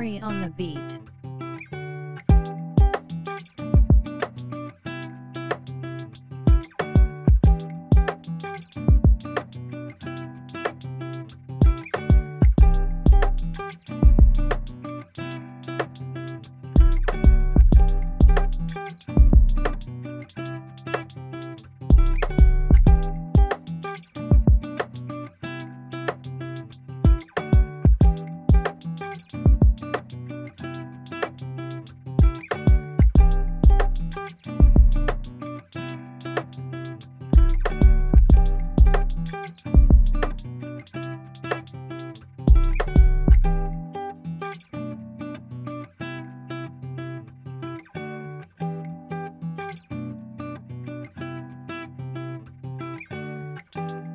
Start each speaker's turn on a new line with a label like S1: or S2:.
S1: On the beat. you